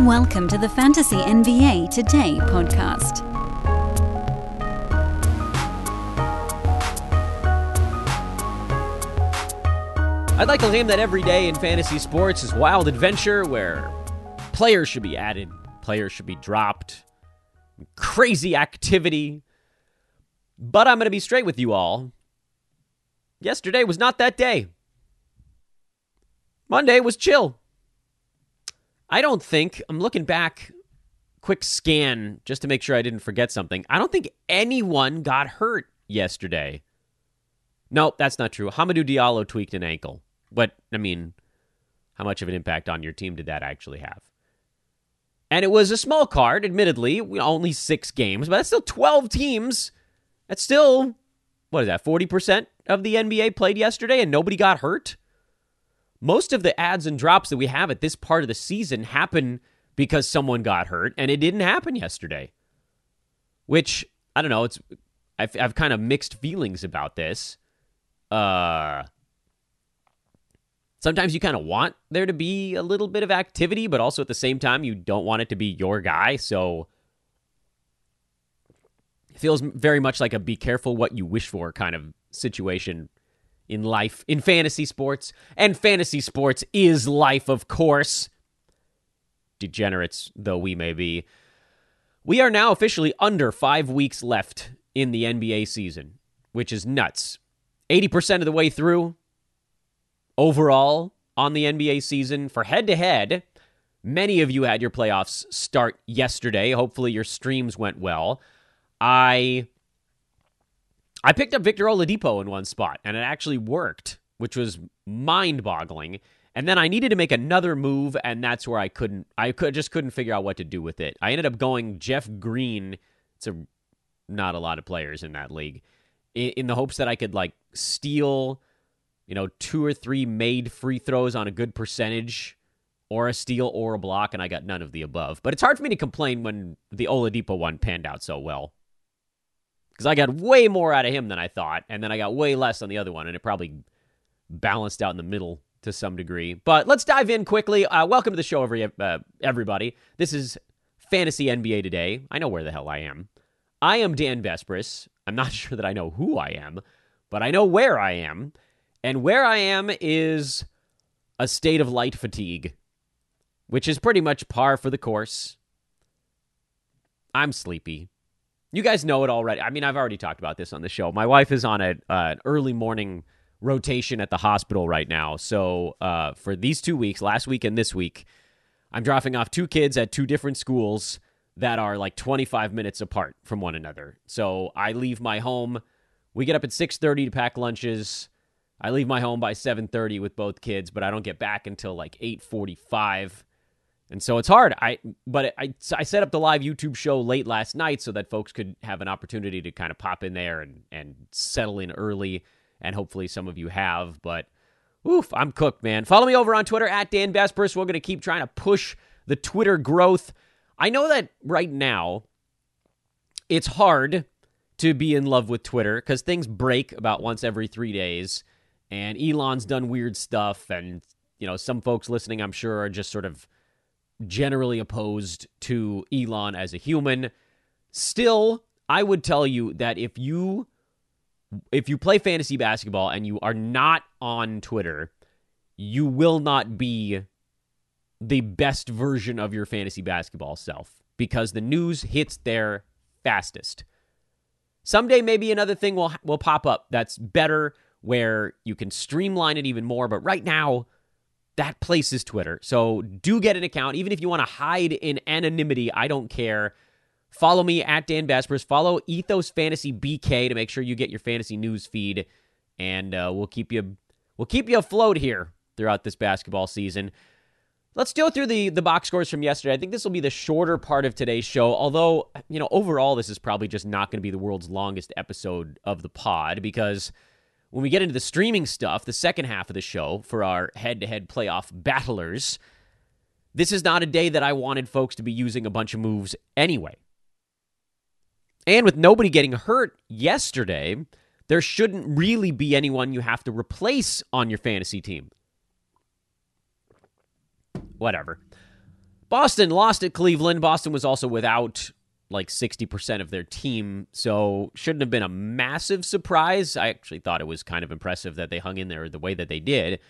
Welcome to the Fantasy NBA Today podcast. I'd like to claim that every day in fantasy sports is wild adventure where players should be added, players should be dropped, crazy activity. But I'm going to be straight with you all. Yesterday was not that day. Monday was chill. I don't think, I'm looking back, quick scan just to make sure I didn't forget something. I don't think anyone got hurt yesterday. Nope, that's not true. Hamidou Diallo tweaked an ankle. But, I mean, how much of an impact on your team did that actually have? And it was a small card, admittedly, only six games, but that's still 12 teams. That's still, what is that, 40% of the NBA played yesterday and nobody got hurt? Most of the ads and drops that we have at this part of the season happen because someone got hurt, and it didn't happen yesterday. Which, I don't know, it's I've, I've kind of mixed feelings about this. Uh, sometimes you kind of want there to be a little bit of activity, but also at the same time, you don't want it to be your guy. So it feels very much like a be careful what you wish for kind of situation in life, in fantasy sports. And fantasy sports is life, of course. Degenerates though we may be. We are now officially under five weeks left in the NBA season, which is nuts. 80% of the way through overall on the NBA season for head to head. Many of you had your playoffs start yesterday. Hopefully, your streams went well. I I picked up Victor Oladipo in one spot, and it actually worked, which was mind-boggling. And then I needed to make another move, and that's where I couldn't. I could just couldn't figure out what to do with it. I ended up going Jeff Green. It's a not a lot of players in that league, in, in the hopes that I could like steal, you know, two or three made free throws on a good percentage, or a steal or a block, and I got none of the above. But it's hard for me to complain when the Oladipo one panned out so well because I got way more out of him than I thought, and then I got way less on the other one, and it probably balanced out in the middle to some degree. But let's dive in quickly. Uh, welcome to the show, every, uh, everybody. This is Fantasy NBA Today. I know where the hell I am. I am Dan Besbris. I'm not sure that I know who I am, but I know where I am. And where I am is a state of light fatigue, which is pretty much par for the course. I'm sleepy. You guys know it already. I mean, I've already talked about this on the show. My wife is on a, uh, an early morning rotation at the hospital right now. So uh, for these two weeks, last week and this week, I'm dropping off two kids at two different schools that are like 25 minutes apart from one another. So I leave my home. We get up at 6:30 to pack lunches. I leave my home by 7:30 with both kids, but I don't get back until like 8:45. And so it's hard. I but I I set up the live YouTube show late last night so that folks could have an opportunity to kind of pop in there and and settle in early. And hopefully some of you have. But oof, I'm cooked, man. Follow me over on Twitter at Dan Besbris. We're gonna keep trying to push the Twitter growth. I know that right now it's hard to be in love with Twitter because things break about once every three days, and Elon's done weird stuff, and you know some folks listening, I'm sure, are just sort of generally opposed to Elon as a human. Still, I would tell you that if you if you play fantasy basketball and you are not on Twitter, you will not be the best version of your fantasy basketball self because the news hits there fastest. Someday maybe another thing will will pop up that's better where you can streamline it even more, but right now that place is Twitter. So do get an account, even if you want to hide in anonymity. I don't care. Follow me at Dan Besbris. Follow Ethos Fantasy BK to make sure you get your fantasy news feed, and uh, we'll keep you we'll keep you afloat here throughout this basketball season. Let's go through the the box scores from yesterday. I think this will be the shorter part of today's show. Although you know overall, this is probably just not going to be the world's longest episode of the pod because when we get into the streaming stuff, the second half of the show for our head to head playoff battlers, this is not a day that I wanted folks to be using a bunch of moves anyway. And with nobody getting hurt yesterday, there shouldn't really be anyone you have to replace on your fantasy team. Whatever. Boston lost at Cleveland. Boston was also without like 60% of their team, so shouldn't have been a massive surprise. I actually thought it was kind of impressive that they hung in there the way that they did.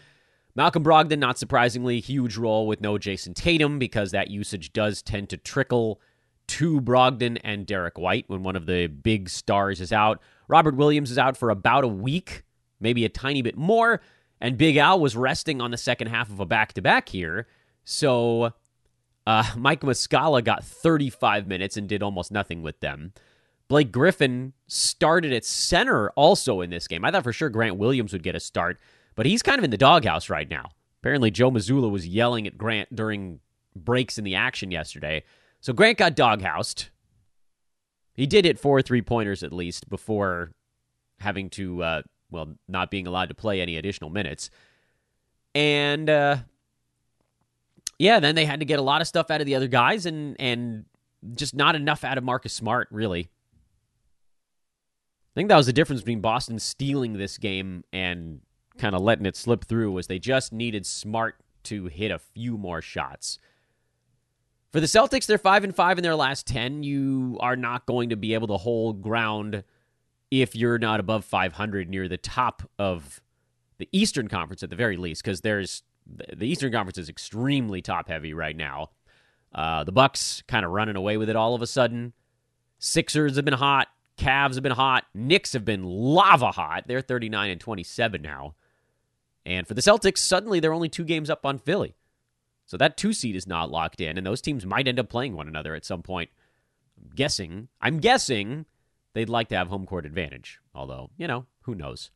Malcolm Brogdon, not surprisingly, huge role with no Jayson Tatum because that usage does tend to trickle to Brogdon and Derrick White when one of the big stars is out. Robert Williams is out for about a week, maybe a tiny bit more, and Big Al was resting on the second half of a back to back here. So uh, Mike Muscala got 35 minutes and did almost nothing with them. Blake Griffin started at center also in this game. I thought for sure Grant Williams would get a start, but he's kind of in the doghouse right now. Apparently, Joe Mazzulla was yelling at Grant during breaks in the action yesterday. So Grant got doghoused. He did hit four three pointers at least before having to, uh, well, not being allowed to play any additional minutes. And uh, yeah, then they had to get a lot of stuff out of the other guys and and just not enough out of Marcus Smart, really. I think that was the difference between Boston stealing this game and kind of letting it slip through was they just needed Smart to hit a few more shots. For the Celtics, they're 5 and 5 in their last 10. You are not going to be able to hold ground if you're not above 500 near the top of the Eastern Conference at the very least because there's the Eastern Conference is extremely top heavy right now. Uh, the Bucks kind of running away with it all of a sudden. Sixers have been hot. Cavs have been hot. Knicks have been lava hot. They're 39 and 27 now. And for the Celtics, suddenly they're only two games up on Philly. So that two seed is not locked in, and those teams might end up playing one another at some point. I'm guessing. I'm guessing they'd like to have home court advantage. Although, you know, who knows?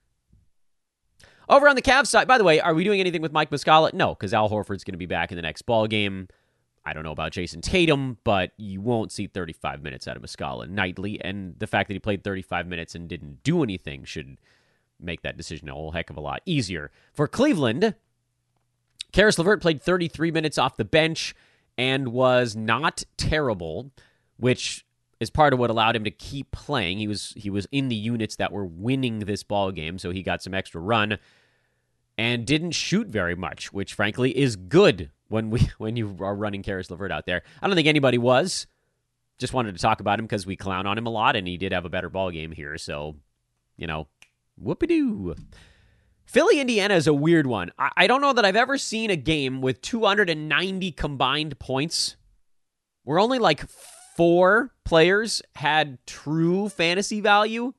Over on the Cavs side, by the way, are we doing anything with Mike Muscala? No, because Al Horford's going to be back in the next ball game. I don't know about Jayson Tatum, but you won't see 35 minutes out of Muscala nightly. And the fact that he played 35 minutes and didn't do anything should make that decision a whole heck of a lot easier. For Cleveland, Caris LeVert played 33 minutes off the bench and was not terrible, which is part of what allowed him to keep playing. He was he was in the units that were winning this ball game, so he got some extra run and didn't shoot very much, which frankly is good when we when you are running Caris LeVert out there. I don't think anybody was. Just wanted to talk about him because we clown on him a lot, and he did have a better ball game here. So, you know, whoopie doo. Philly, Indiana is a weird one. I, I don't know that I've ever seen a game with 290 combined points. We're only like four players had true fantasy value.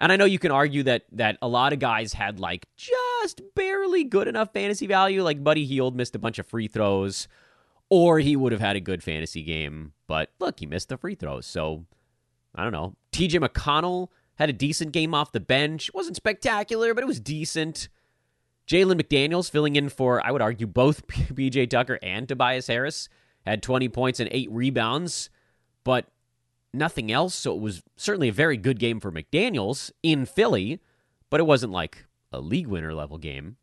And I know you can argue that that a lot of guys had like just barely good enough fantasy value. Like Buddy Hield missed a bunch of free throws, or he would have had a good fantasy game. But look, he missed the free throws. So I don't know. TJ McConnell had a decent game off the bench. Wasn't spectacular, but it was decent. Jalen McDaniels filling in for, I would argue, both PJ Tucker and Tobias Harris had 20 points and eight rebounds, but nothing else. So it was certainly a very good game for McDaniels in Philly, but it wasn't like a league winner level game.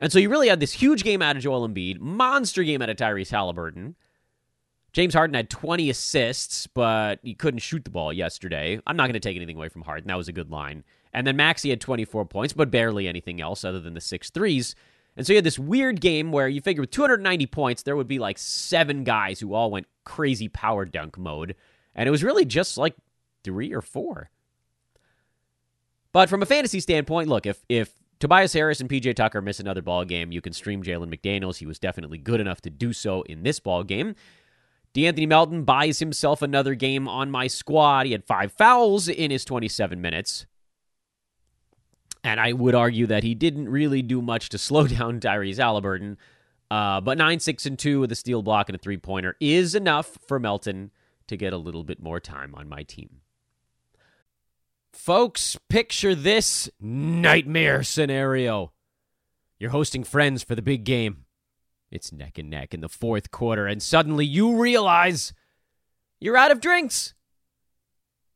And so you really had this huge game out of Joel Embiid, monster game out of Tyrese Halliburton. James Harden had 20 assists, but he couldn't shoot the ball yesterday. I'm not going to take anything away from Harden. That was a good line. And then Maxey had 24 points, but barely anything else other than the six threes. And so you had this weird game where you figure with 290 points, there would be like seven guys who all went crazy power dunk mode. And it was really just like three or four. But from a fantasy standpoint, look, if if Tobias Harris and PJ Tucker miss another ball game, you can stream Jalen McDaniels. He was definitely good enough to do so in this ball game. De'Anthony Melton buys himself another game on my squad. He had five fouls in his 27 minutes. And I would argue that he didn't really do much to slow down Tyrese Halliburton. Uh, but 9 6 and 2 with a steal block and a three pointer is enough for Melton to get a little bit more time on my team. Folks, picture this nightmare scenario. You're hosting friends for the big game. It's neck and neck in the fourth quarter, and suddenly you realize you're out of drinks.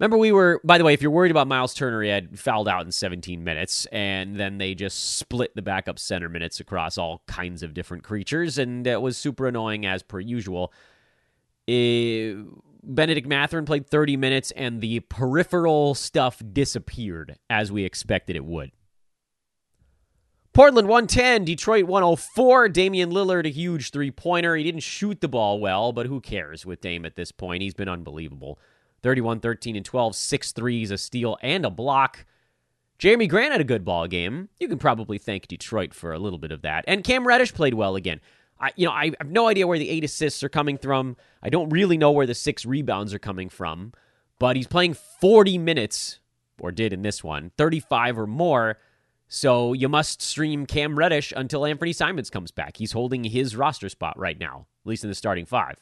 Remember, we were, by the way, if you're worried about Miles Turner, he had fouled out in 17 minutes, and then they just split the backup center minutes across all kinds of different creatures, and it was super annoying as per usual. Eh, it, Bennedict Mathurin played 30 minutes, and the peripheral stuff disappeared as we expected it would. Portland 110, Detroit 104. Damian Lillard, a huge three pointer. He didn't shoot the ball well, but who cares with Dame at this point? He's been unbelievable. 31, 13, and 12, six threes, a steal, and a block. Jerami Grant had a good ball game. You can probably thank Detroit for a little bit of that. And Cam Reddish played well again. I, you know, I have no idea where the eight assists are coming from. I don't really know where the six rebounds are coming from, but he's playing 40 minutes, or did in this one, 35 or more. So you must stream Cam Reddish until Anfernee Simons comes back. He's holding his roster spot right now, at least in the starting five.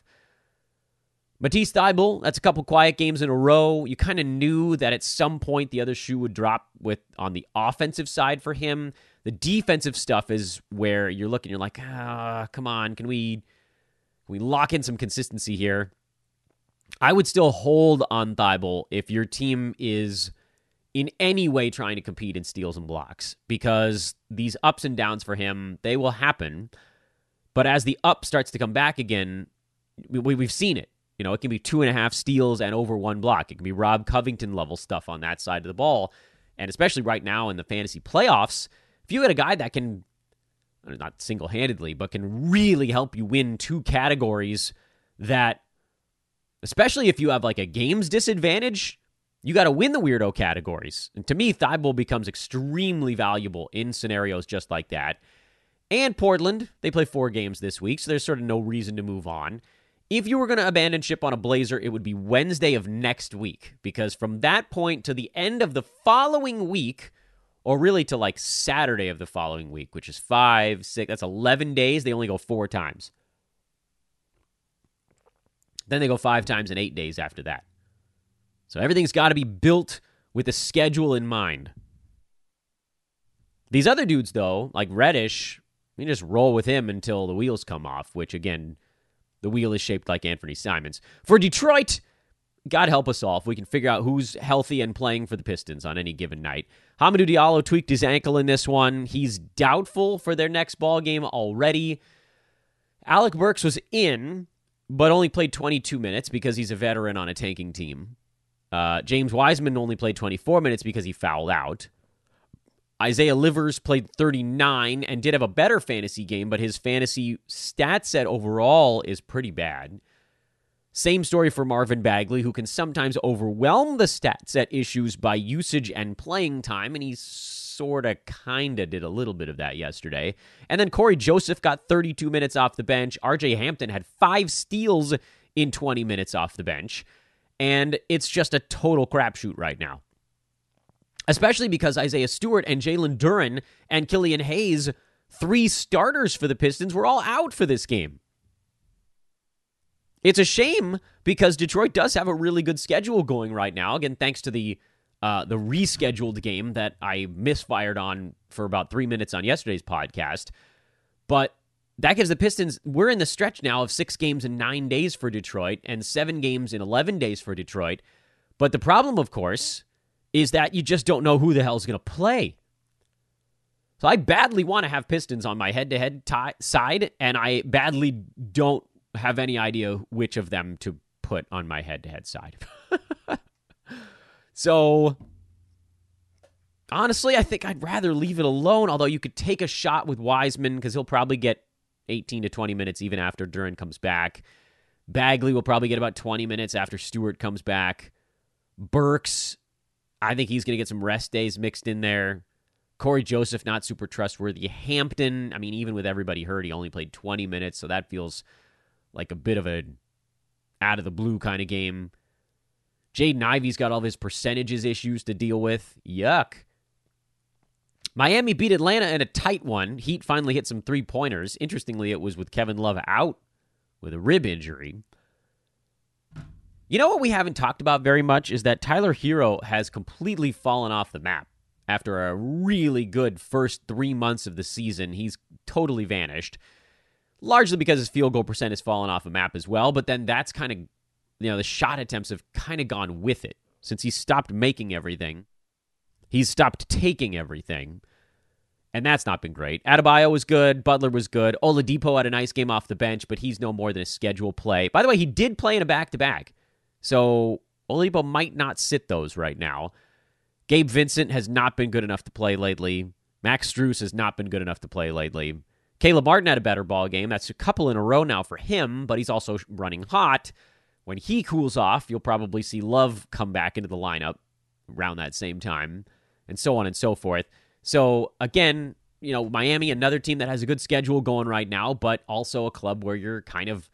Matisse Thybulle, that's a couple quiet games in a row. You kind of knew that at some point the other shoe would drop with on the offensive side for him. The defensive stuff is where you're looking, you're like, ah, come on, can we can we lock in some consistency here? I would still hold on Thybulle if your team is in any way trying to compete in steals and blocks because these ups and downs for him, they will happen. But as the up starts to come back again, we, we've seen it you know, it can be two and a half steals and over one block. It can be Rob Covington level stuff on that side of the ball. And especially right now in the fantasy playoffs, if you get a guy that can, not single handedly, but can really help you win two categories that, especially if you have like a games disadvantage, you got to win the weirdo categories. And to me, Thybulle becomes extremely valuable in scenarios just like that. And Portland, they play four games this week, so there's sort of no reason to move on. If you were going to abandon ship on a Blazer, it would be Wednesday of next week because from that point to the end of the following week, or really to like Saturday of the following week, which is five, six, that's 11 days, they only go four times. Then they go five times in eight days after that. So everything's got to be built with a schedule in mind. These other dudes, though, like Reddish, you just roll with him until the wheels come off, which again, the wheel is shaped like Anfernee Simons. For Detroit, God help us all if we can figure out who's healthy and playing for the Pistons on any given night. Hamidou Diallo tweaked his ankle in this one. He's doubtful for their next ball game already. Alec Burks was in, but only played 22 minutes because he's a veteran on a tanking team. Uh, James Wiseman only played 24 minutes because he fouled out. Isaiah Livers played 39 and did have a better fantasy game, but his fantasy stat set overall is pretty bad. Same story for Marvin Bagley, who can sometimes overwhelm the stat set issues by usage and playing time, and he sort of kind of did a little bit of that yesterday. And then Cory Joseph got 32 minutes off the bench. RJ Hampton had five steals in 20 minutes off the bench. And it's just a total crapshoot right now especially because Isaiah Stewart and Jalen Duren and Killian Hayes, three starters for the Pistons, were all out for this game. It's a shame because Detroit does have a really good schedule going right now. Again, thanks to the uh, the rescheduled game that I misfired on for about three minutes on yesterday's podcast. But that gives the Pistons, we're in the stretch now of six games in nine days for Detroit and seven games in 11 days for Detroit. But the problem, of course, is that you just don't know who the hell is going to play. So I badly want to have Pistons on my head to head side, and I badly don't have any idea which of them to put on my head to head side. so honestly, I think I'd rather leave it alone, although you could take a shot with Wiseman because he'll probably get 18 to 20 minutes even after Duren comes back. Bagley will probably get about 20 minutes after Stewart comes back. Burks I think he's going to get some rest days mixed in there. Cory Joseph, not super trustworthy. Hampton, I mean, even with everybody hurt, he only played 20 minutes, so that feels like a bit of a out of the blue kind of game. Jaden Ivey's got all of his percentages issues to deal with. Yuck. Miami beat Atlanta in a tight one. Heat finally hit some three pointers. Interestingly, it was with Kevin Love out with a rib injury. You know what we haven't talked about very much is that Tyler Herro has completely fallen off the map. After a really good first three months of the season, he's totally vanished. Largely because his field goal percent has fallen off the map as well, but then that's kind of, you know, the shot attempts have kind of gone with it. Since he stopped making everything, he's stopped taking everything and that's not been great. Adebayo was good. Butler was good. Oladipo had a nice game off the bench, but he's no more than a schedule play. By the way, he did play in a back to back, so Oladipo might not sit those right now. Gabe Vincent has not been good enough to play lately. Max Strus has not been good enough to play lately. Caleb Martin had a better ball game. That's a couple in a row now for him, but he's also running hot. When he cools off, you'll probably see Love come back into the lineup around that same time, and so on and so forth. So again, you know, Miami, another team that has a good schedule going right now, but also a club where you're kind of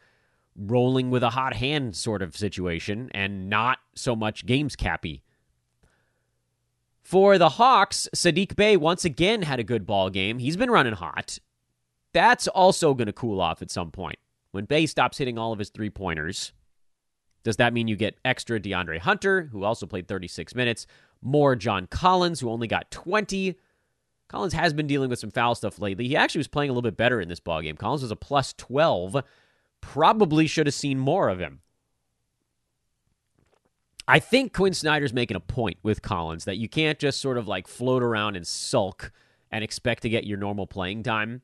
rolling with a hot hand sort of situation and not so much games cappy. For the Hawks, Saddiq Bey once again had a good ball game. He's been running hot. That's also going to cool off at some point. When Bey stops hitting all of his three pointers, does that mean you get extra DeAndre Hunter, who also played 36 minutes, more John Collins, who only got 20, Collins has been dealing with some foul stuff lately. He actually was playing a little bit better in this ball game. Collins was a plus 12. Probably should have seen more of him. I think Quin Snyder's making a point with Collins that you can't just sort of like float around and sulk and expect to get your normal playing time.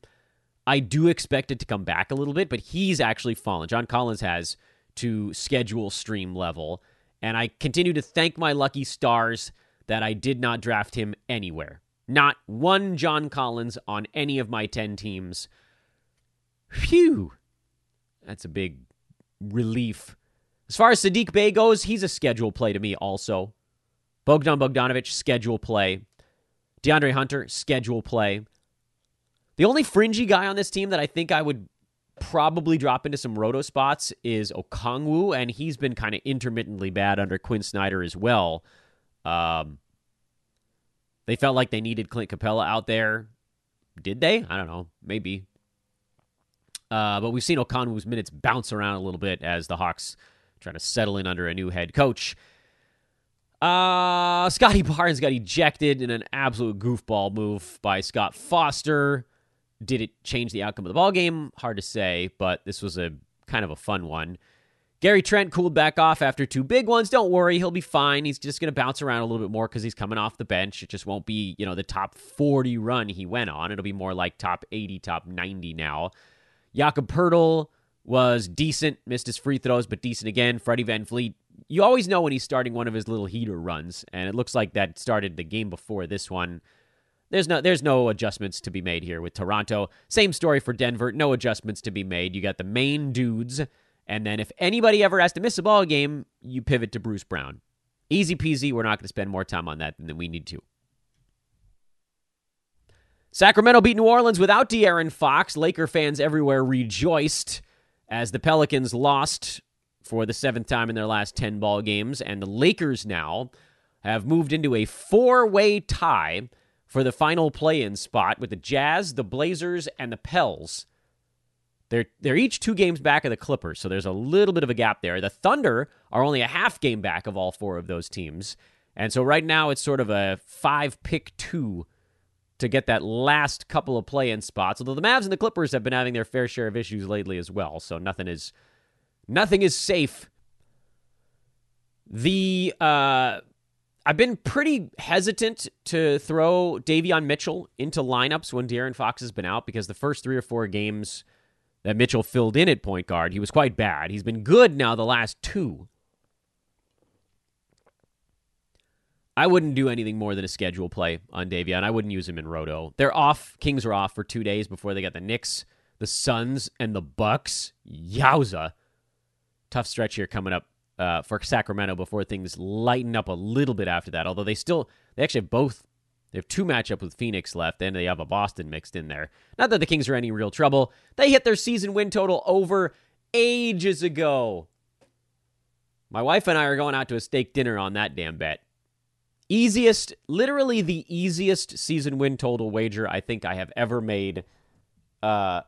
I do expect it to come back a little bit, but he's actually fallen. John Collins has to schedule stream level, and I continue to thank my lucky stars that I did not draft him anywhere. Not one John Collins on any of my 10 teams. Phew. That's a big relief. As far as Saddiq Bey goes, he's a schedule play to me also. Bogdan Bogdanovic, schedule play. DeAndre Hunter, schedule play. The only fringy guy on this team that I think I would probably drop into some roto spots is Okongwu, and he's been kind of intermittently bad under Quin Snyder as well. Um, they felt like they needed Clint Capela out there. Did they? I don't know. Maybe. Uh, but we've seen Okongwu's minutes bounce around a little bit as the Hawks trying to settle in under a new head coach. Uh, Scottie Barnes got ejected in an absolute goofball move by Scott Foster. Did it change the outcome of the ball game? Hard to say, but this was a kind of a fun one. Gary Trent cooled back off after two big ones. Don't worry, he'll be fine. He's just going to bounce around a little bit more because he's coming off the bench. It just won't be, you know, the top 40 run he went on. It'll be more like top 80, top 90 now. Jakob Poeltl was decent, missed his free throws, but decent again. Freddie VanVleet, you always know when he's starting one of his little heater runs, and it looks like that started the game before this one. There's no there's no adjustments to be made here with Toronto. Same story for Denver. No adjustments to be made. You got the main dudes and then if anybody ever has to miss a ball game, you pivot to Bruce Brown. Easy peasy. We're not going to spend more time on that than we need to. Sacramento beat New Orleans without De'Aaron Fox. Laker fans everywhere rejoiced as the Pelicans lost for the seventh time in their last 10 ball games. And the Lakers now have moved into a four way tie for the final play in spot with the Jazz, the Blazers, and the Pels. They're they're each two games back of the Clippers, so there's a little bit of a gap there. The Thunder are only a half game back of all four of those teams. And so right now it's sort of a five pick two to get that last couple of play in spots. Although the Mavs and the Clippers have been having their fair share of issues lately as well, so nothing is nothing is safe. The uh I've been pretty hesitant to throw Davion Mitchell into lineups when De'Aaron Fox has been out because the first three or four games that Mitchell filled in at point guard, he was quite bad. He's been good now the last two. I wouldn't do anything more than a schedule play on Davion. I wouldn't use him in Roto. They're off. Kings are off for two days before they got the Knicks, the Suns, and the Bucks. Yowza. Tough stretch here coming up uh, for Sacramento before things lighten up a little bit after that. Although they still, they actually have both they have two matchups with Phoenix left, and they have a Boston mixed in there. Not that the Kings are any real trouble. They hit their season win total over ages ago. My wife and I are going out to a steak dinner on that damn bet. Easiest, literally the easiest season win total wager I think I have ever made. Uh,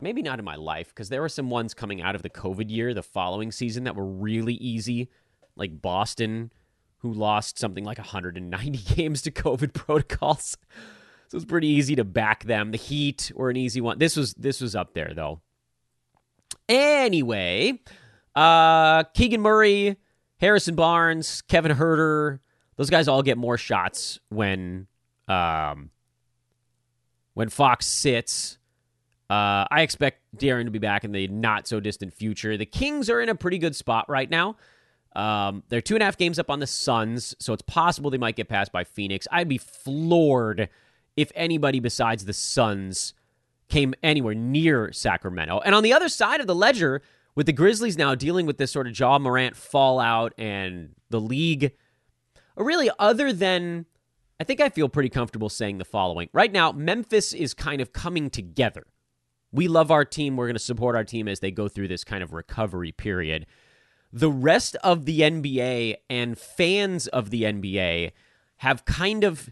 maybe not in my life, because there were some ones coming out of the COVID year the following season that were really easy, like Boston, who lost something like 190 games to COVID protocols. So it's pretty easy to back them. The Heat were an easy one. This was this was up there though. Anyway, uh, Keegan Murray, Harrison Barnes, Kevin Huerter, those guys all get more shots when um, when Fox sits. Uh, I expect De'Aaron to be back in the not so distant future. The Kings are in a pretty good spot right now. Um, they're two and a half games up on the Suns, so it's possible they might get passed by Phoenix. I'd be floored if anybody besides the Suns came anywhere near Sacramento. And on the other side of the ledger, with the Grizzlies now dealing with this sort of Ja Morant fallout and the league, really, other than I think I feel pretty comfortable saying the following. Right now, Memphis is kind of coming together. We love our team. We're going to support our team as they go through this kind of recovery period. The rest of the NBA and fans of the NBA have kind of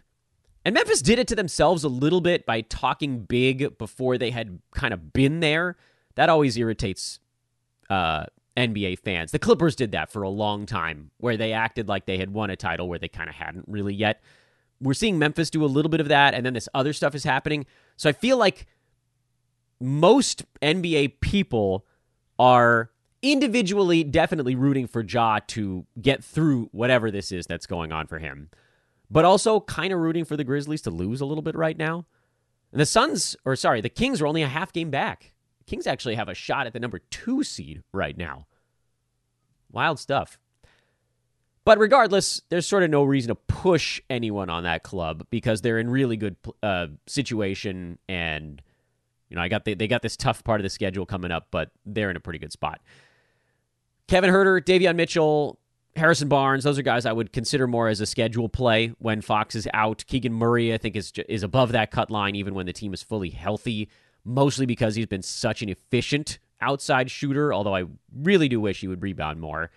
and Memphis did it to themselves a little bit by talking big before they had kind of been there. That always irritates uh, NBA fans. The Clippers did that for a long time, where they acted like they had won a title where they kind of hadn't really yet. We're seeing Memphis do a little bit of that, and then this other stuff is happening. So I feel like most NBA people are individually definitely rooting for Ja to get through whatever this is that's going on for him but also kind of rooting for the Grizzlies to lose a little bit right now. And the Suns, or sorry, the Kings are only a half game back. Kings actually have a shot at the number two seed right now. Wild stuff. But regardless, there's sort of no reason to push anyone on that club because they're in really good uh, situation, and you know I got the, they got this tough part of the schedule coming up, but they're in a pretty good spot. Kevin Huerter, Davion Mitchell, Harrison Barnes, those are guys I would consider more as a schedule play when Fox is out. Keegan Murray, I think, is is above that cut line even when the team is fully healthy, mostly because he's been such an efficient outside shooter. Although I really do wish he would rebound more.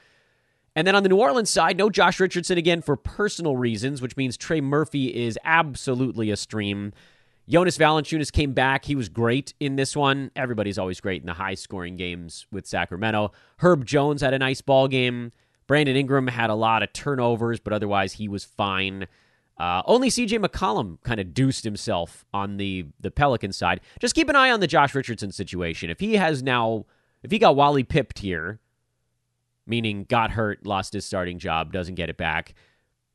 And then on the New Orleans side, no Josh Richardson again for personal reasons, which means Trey Murphy is absolutely a stream. Jonas Valanciunas came back. He was great in this one. Everybody's always great in the high scoring games with Sacramento. Herb Jones had a nice ball game. Brandon Ingram had a lot of turnovers, but otherwise he was fine. Uh, only CJ McCollum kind of deuced himself on the the Pelican side. Just keep an eye on the Josh Richardson situation. If he has now, if he got Wally pipped here, meaning got hurt, lost his starting job, doesn't get it back.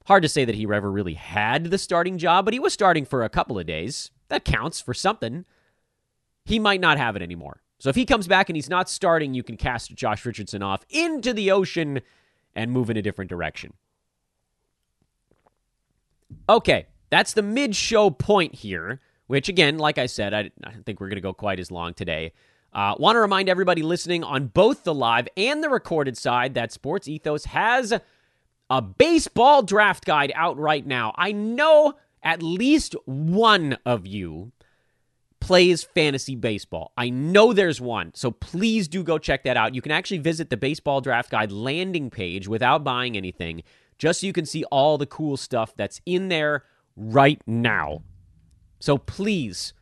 Hard to say that he ever really had the starting job, but he was starting for a couple of days. That counts for something. He might not have it anymore. So if he comes back and he's not starting, you can cast Josh Richardson off into the ocean and move in a different direction. Okay, that's the mid show point here, which, again, like I said, I, I don't think we're going to go quite as long today. Uh, Want to remind everybody listening on both the live and the recorded side that Sports Ethos has a baseball draft guide out right now. I know at least one of you plays fantasy baseball. I know there's one, so please do go check that out. You can actually visit the Baseball Draft Guide landing page without buying anything, just so you can see all the cool stuff that's in there right now. So please,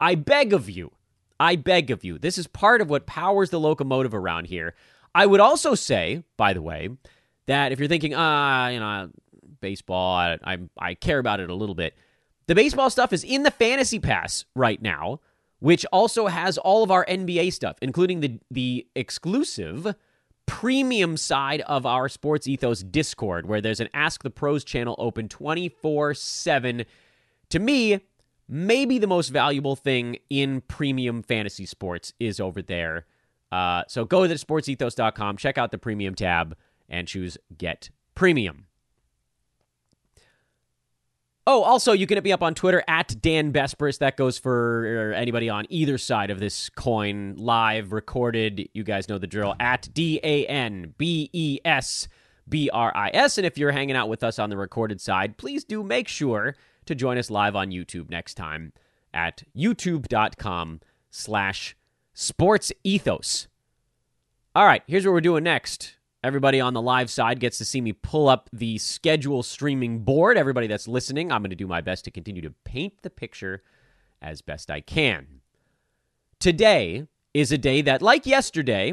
I beg of you, I beg of you, this is part of what powers the locomotive around here. I would also say, by the way, that if you're thinking, ah, uh, you know, baseball, I, I, I care about it a little bit the baseball stuff is in the Fantasy Pass right now, which also has all of our NBA stuff, including the the exclusive premium side of our Sports Ethos Discord, where there's an Ask the Pros channel open 24 7. To me, maybe the most valuable thing in premium fantasy sports is over there. Uh, so go to sportsethos.com, check out the premium tab, and choose Get Premium. Oh, also, you can hit me up on Twitter at Dan Besbris. That goes for er, anybody on either side of this coin, live, recorded. You guys know the drill. At D A N B E S B R I S. And if you're hanging out with us on the recorded side, please do make sure to join us live on YouTube next time at youtube.com slash sports ethos. All right, here's what we're doing next. Everybody on the live side gets to see me pull up the schedule streaming board. Everybody that's listening, I'm going to do my best to continue to paint the picture as best I can. Today is a day that, like yesterday,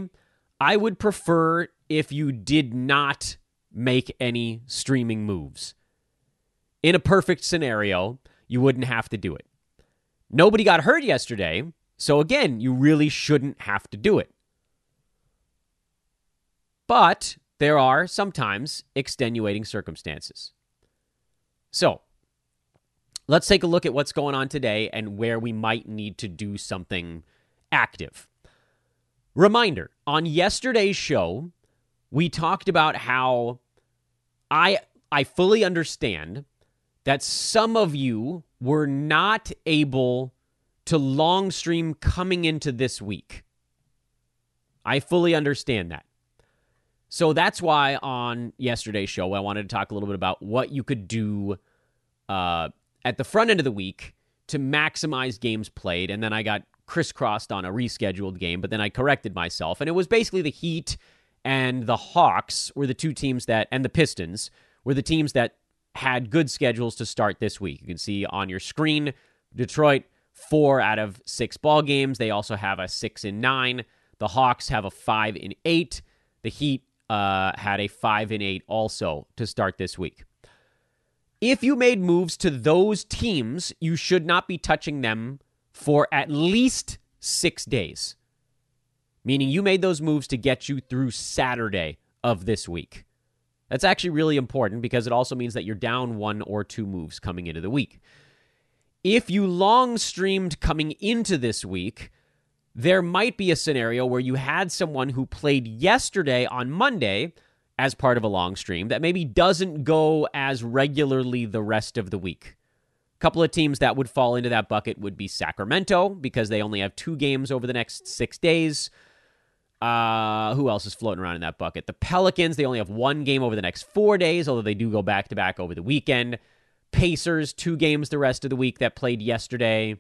I would prefer if you did not make any streaming moves. In a perfect scenario, you wouldn't have to do it. Nobody got hurt yesterday, so again, you really shouldn't have to do it. But there are sometimes extenuating circumstances. So, let's take a look at what's going on today and where we might need to do something active. Reminder on yesterday's show, we talked about how I I fully understand that some of you were not able to long stream coming into this week. I fully understand that. So that's why on yesterday's show, I wanted to talk a little bit about what you could do uh, at the front end of the week to maximize games played. And then I got crisscrossed on a rescheduled game, but then I corrected myself. And it was basically the Heat and the Hawks were the two teams that, and the Pistons were the teams that had good schedules to start this week. You can see on your screen Detroit, four out of six ball games. They also have a six and nine. The Hawks have a five and eight. The Heat uh, had a five and eight also to start this week. If you made moves to those teams, you should not be touching them for at least six days, meaning you made those moves to get you through Saturday of this week. That's actually really important because it also means that you're down one or two moves coming into the week. If you long streamed coming into this week, there might be a scenario where you had someone who played yesterday on Monday as part of a long stream that maybe doesn't go as regularly the rest of the week. A couple of teams that would fall into that bucket would be Sacramento because they only have two games over the next six days. Uh, who else is floating around in that bucket? The Pelicans, they only have one game over the next four days, although they do go back to back over the weekend. Pacers, two games the rest of the week that played yesterday.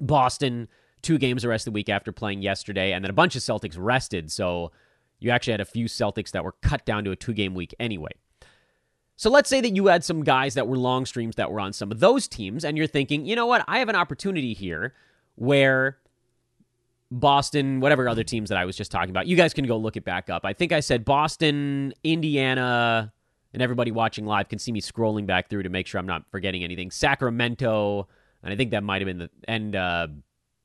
Boston, two games the rest of the week after playing yesterday. And then a bunch of Celtics rested. So you actually had a few Celtics that were cut down to a two game week anyway. So let's say that you had some guys that were long streams that were on some of those teams, and you're thinking, you know what? I have an opportunity here where Boston, whatever other teams that I was just talking about, you guys can go look it back up. I think I said Boston, Indiana, and everybody watching live can see me scrolling back through to make sure I'm not forgetting anything. Sacramento, and I think that might have been the and uh,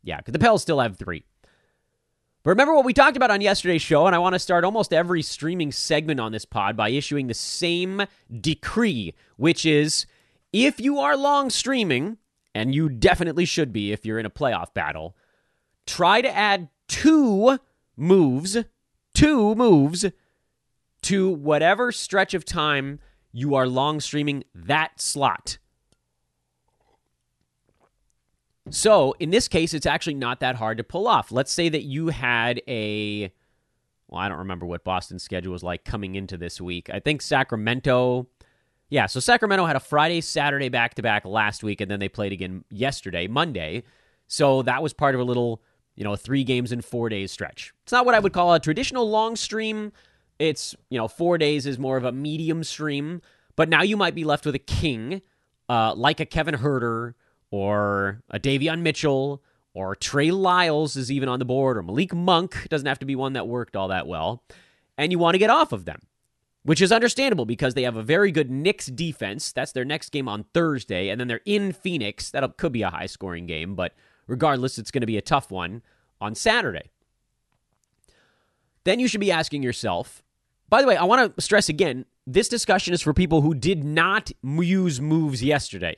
yeah, because the Pels still have three. But remember what we talked about on yesterday's show, and I want to start almost every streaming segment on this pod by issuing the same decree, which is if you are long streaming, and you definitely should be if you're in a playoff battle, try to add two moves, two moves to whatever stretch of time you are long streaming that slot. So in this case, it's actually not that hard to pull off. Let's say that you had a, well, I don't remember what Boston's schedule was like coming into this week. I think Sacramento, yeah, so Sacramento had a Friday, Saturday back to back last week, and then they played again yesterday, Monday. So that was part of a little, you know, three games in four days stretch. It's not what I would call a traditional long stream. It's, you know, four days is more of a medium stream. But now you might be left with a king, uh, like a Kevin Huerter or a Davion Mitchell or Trey Lyles is even on the board, or Malik Monk doesn't have to be one that worked all that well, and you want to get off of them, which is understandable because they have a very good Knicks defense. That's their next game on Thursday, and then they're in Phoenix. That could be a high scoring game, but regardless, it's going to be a tough one on Saturday. Then you should be asking yourself, by the way, I want to stress again this discussion is for people who did not use moves yesterday.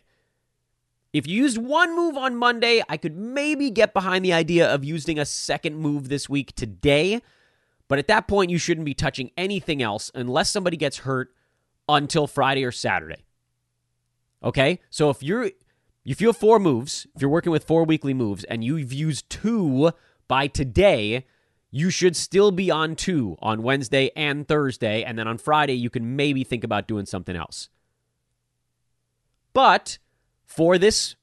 If you used one move on Monday, I could maybe get behind the idea of using a second move this week today. But at that point, you shouldn't be touching anything else unless somebody gets hurt until Friday or Saturday. Okay? So if you're if you have four moves, if you're working with four weekly moves and you've used two by today, you should still be on two on Wednesday and Thursday. And then on Friday, you can maybe think about doing something else. But for this,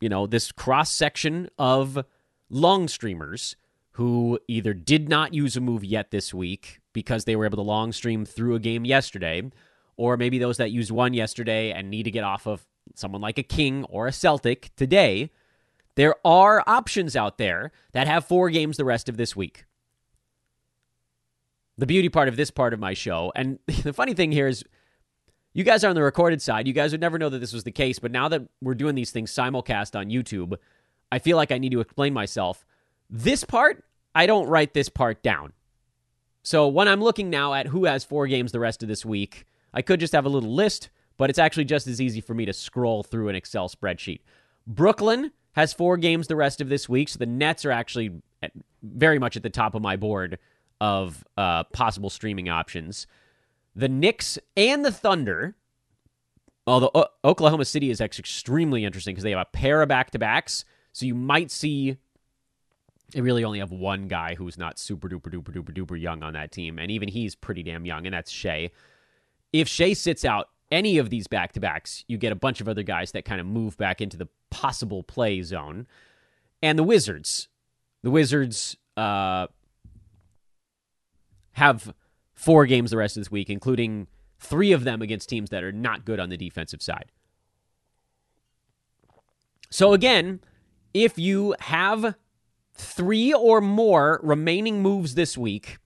you know, this cross section of long streamers who either did not use a move yet this week because they were able to long stream through a game yesterday, or maybe those that used one yesterday and need to get off of someone like a King or a Celtic today. There are options out there that have four games the rest of this week. The beauty part of this part of my show, and the funny thing here is, you guys are on the recorded side. You guys would never know that this was the case, but now that we're doing these things simulcast on YouTube, I feel like I need to explain myself. This part, I don't write this part down. So when I'm looking now at who has four games the rest of this week, I could just have a little list, but it's actually just as easy for me to scroll through an Excel spreadsheet. Brooklyn has four games the rest of this week, so the Nets are actually very much at the top of my board of uh, possible streaming options. The Knicks and the Thunder, although o- Oklahoma City is extremely interesting because they have a pair of back to backs, so you might see they really only have one guy who's not super duper duper duper duper young on that team, and even he's pretty damn young, and that's Shai. If Shai sits out any of these back to backs, you get a bunch of other guys that kind of move back into the possible play zone. And the Wizards, the Wizards uh, have four games the rest of this week, including three of them against teams that are not good on the defensive side. So again, if you have three or more remaining moves this week,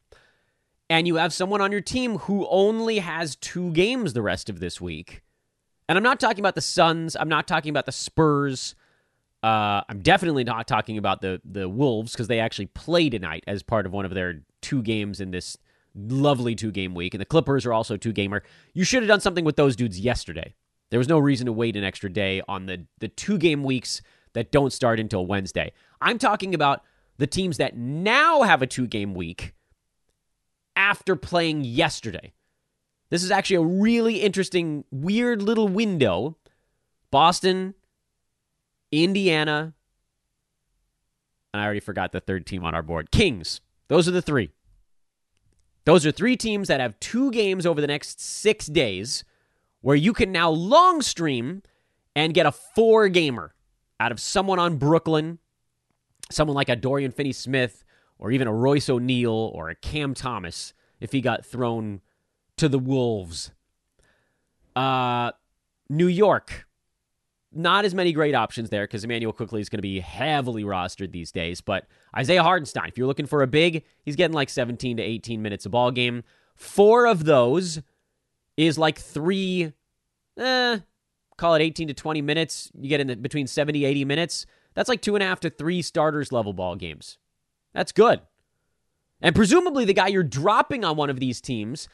and you have someone on your team who only has two games the rest of this week, and I'm not talking about the Suns, I'm not talking about the Spurs, uh, I'm definitely not talking about the the Wolves because they actually play tonight as part of one of their two games in this lovely two game week, and the Clippers are also two gamer. You should have done something with those dudes yesterday. There was no reason to wait an extra day on the the two game weeks that don't start until Wednesday. I'm talking about the teams that now have a two game week after playing yesterday. This is actually a really interesting, weird little window. Boston, Indiana, and I already forgot the third team on our board. Kings. Those are the three. Those are three teams that have two games over the next six days where you can now long stream and get a four gamer out of someone on Brooklyn, someone like a Dorian Finney Smith, or even a Royce O'Neale or a Cam Thomas if he got thrown to the Wolves. Uh, New York, not as many great options there because Immanuel Quickley is going to be heavily rostered these days. But Isaiah Hartenstein, if you're looking for a big, he's getting like 17 to 18 minutes a ball game. Four of those is like three, eh, call it 18 to 20 minutes. You get in the, between 70, 80 minutes. That's like two and a half to three starters level ball games. That's good. And presumably, the guy you're dropping on one of these teams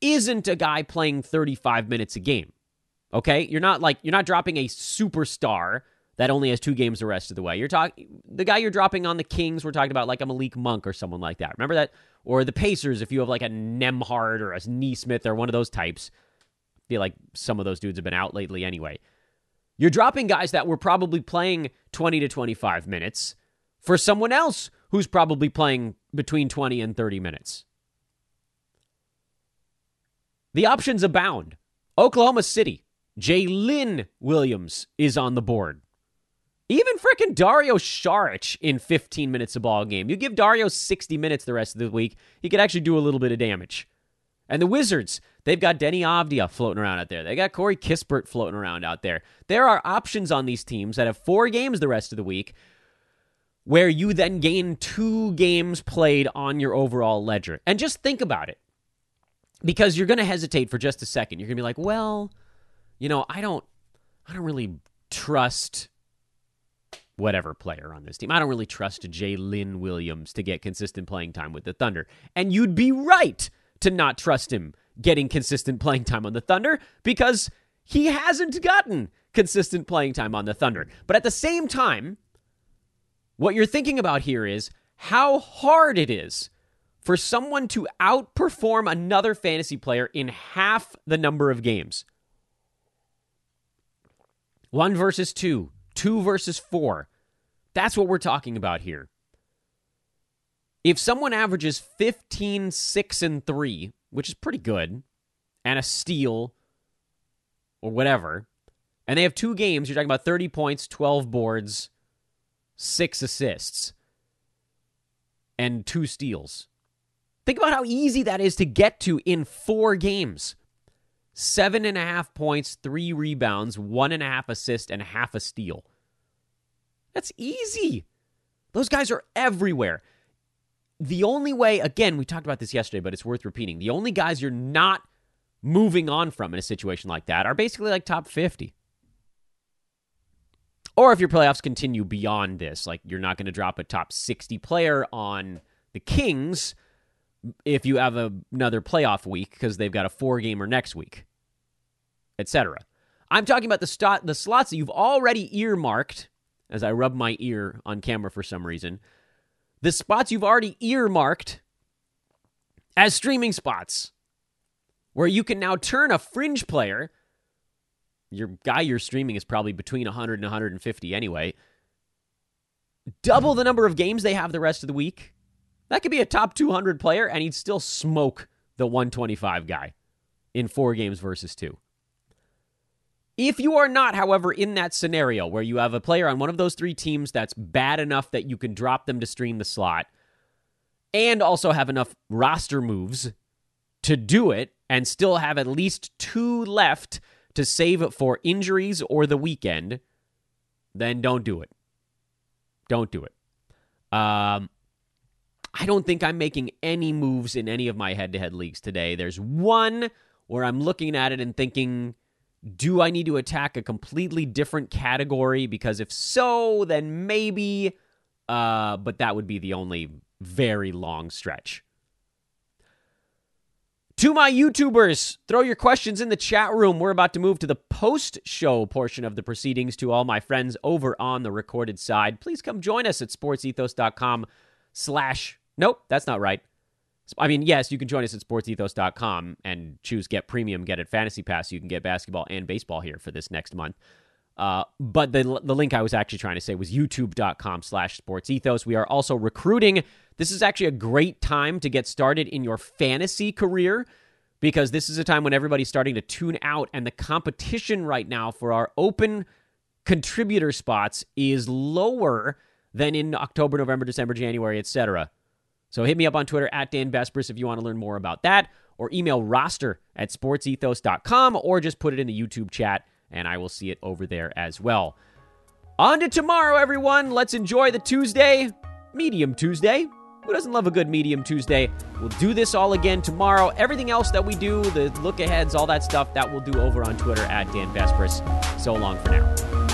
isn't a guy playing 35 minutes a game. Okay? You're not like, you're not dropping a superstar that only has two games the rest of the way. You're talking, the guy you're dropping on the Kings, we're talking about like a Malik Monk or someone like that. Remember that? Or the Pacers, if you have like a Nembhard or a Nesmith or one of those types. I feel like some of those dudes have been out lately anyway. You're dropping guys that were probably playing 20 to 25 minutes for someone else who's probably playing between 20 and 30 minutes. The options abound. Oklahoma City, Jalen Williams is on the board. Even frickin' Dario Saric in 15 minutes a ball game. You give Dario 60 minutes the rest of the week, he could actually do a little bit of damage. And the Wizards, they've got Deni Avdija floating around out there. They got Corey Kispert floating around out there. There are options on these teams that have four games the rest of the week where you then gain two games played on your overall ledger. And just think about it. Because you're going to hesitate for just a second. You're going to be like, "Well, you know, I don't I don't really trust whatever player on this team. I don't really trust Jalen Williams to get consistent playing time with the Thunder." And you'd be right to not trust him getting consistent playing time on the Thunder because he hasn't gotten consistent playing time on the Thunder. But at the same time, what you're thinking about here is how hard it is for someone to outperform another fantasy player in half the number of games. One versus two, two versus four. That's what we're talking about here. If someone averages 15, 6, and 3, which is pretty good, and a steal or whatever, and they have two games, you're talking about 30 points, 12 boards, six assists. and two steals. Think about how easy that is to get to in four games. Seven and a half points, three rebounds, one and a half assist, and half a steal. That's easy. Those guys are everywhere. The only way, again, we talked about this yesterday, but it's worth repeating. The only guys you're not moving on from in a situation like that are basically like top 50. Or if your playoffs continue beyond this, like you're not going to drop a top 60 player on the Kings if you have a, another playoff week because they've got a four gamer next week, etc. I'm talking about the, st- the slots that you've already earmarked, as I rub my ear on camera for some reason, the spots you've already earmarked as streaming spots, where you can now turn a fringe player your guy you're streaming is probably between 100 and 150 anyway. Double the number of games they have the rest of the week. That could be a top 200 player, and he'd still smoke the 125 guy in four games versus two. If you are not, however, in that scenario where you have a player on one of those three teams that's bad enough that you can drop them to stream the slot and also have enough roster moves to do it and still have at least two left to save it for injuries or the weekend, then don't do it. Don't do it. Um, I don't think I'm making any moves in any of my head to head leagues today. There's one where I'm looking at it and thinking, do I need to attack a completely different category? Because if so, then maybe, uh, but that would be the only very long stretch. To my YouTubers, throw your questions in the chat room. We're about to move to the post show portion of the proceedings. To all my friends over on the recorded side, please come join us at sportsethos.com slash. Nope, that's not right. I mean, yes, you can join us at sportsethos.com and choose get premium, get it fantasy pass. You can get basketball and baseball here for this next month. Uh, but the, the link I was actually trying to say was youtube.com slash sportsethos. We are also recruiting. This is actually a great time to get started in your fantasy career because this is a time when everybody's starting to tune out and the competition right now for our open contributor spots is lower than in October, November, December, January, etc. So hit me up on Twitter at Dan Besbris if you want to learn more about that, or email roster at sportsethos.com, or just put it in the YouTube chat and I will see it over there as well. On to tomorrow, everyone. Let's enjoy the Tuesday, Medium Tuesday. Who doesn't love a good Medium Tuesday? We'll do this all again tomorrow. Everything else that we do, the look aheads, all that stuff, that we'll do over on Twitter at Dan Besbris. So long for now.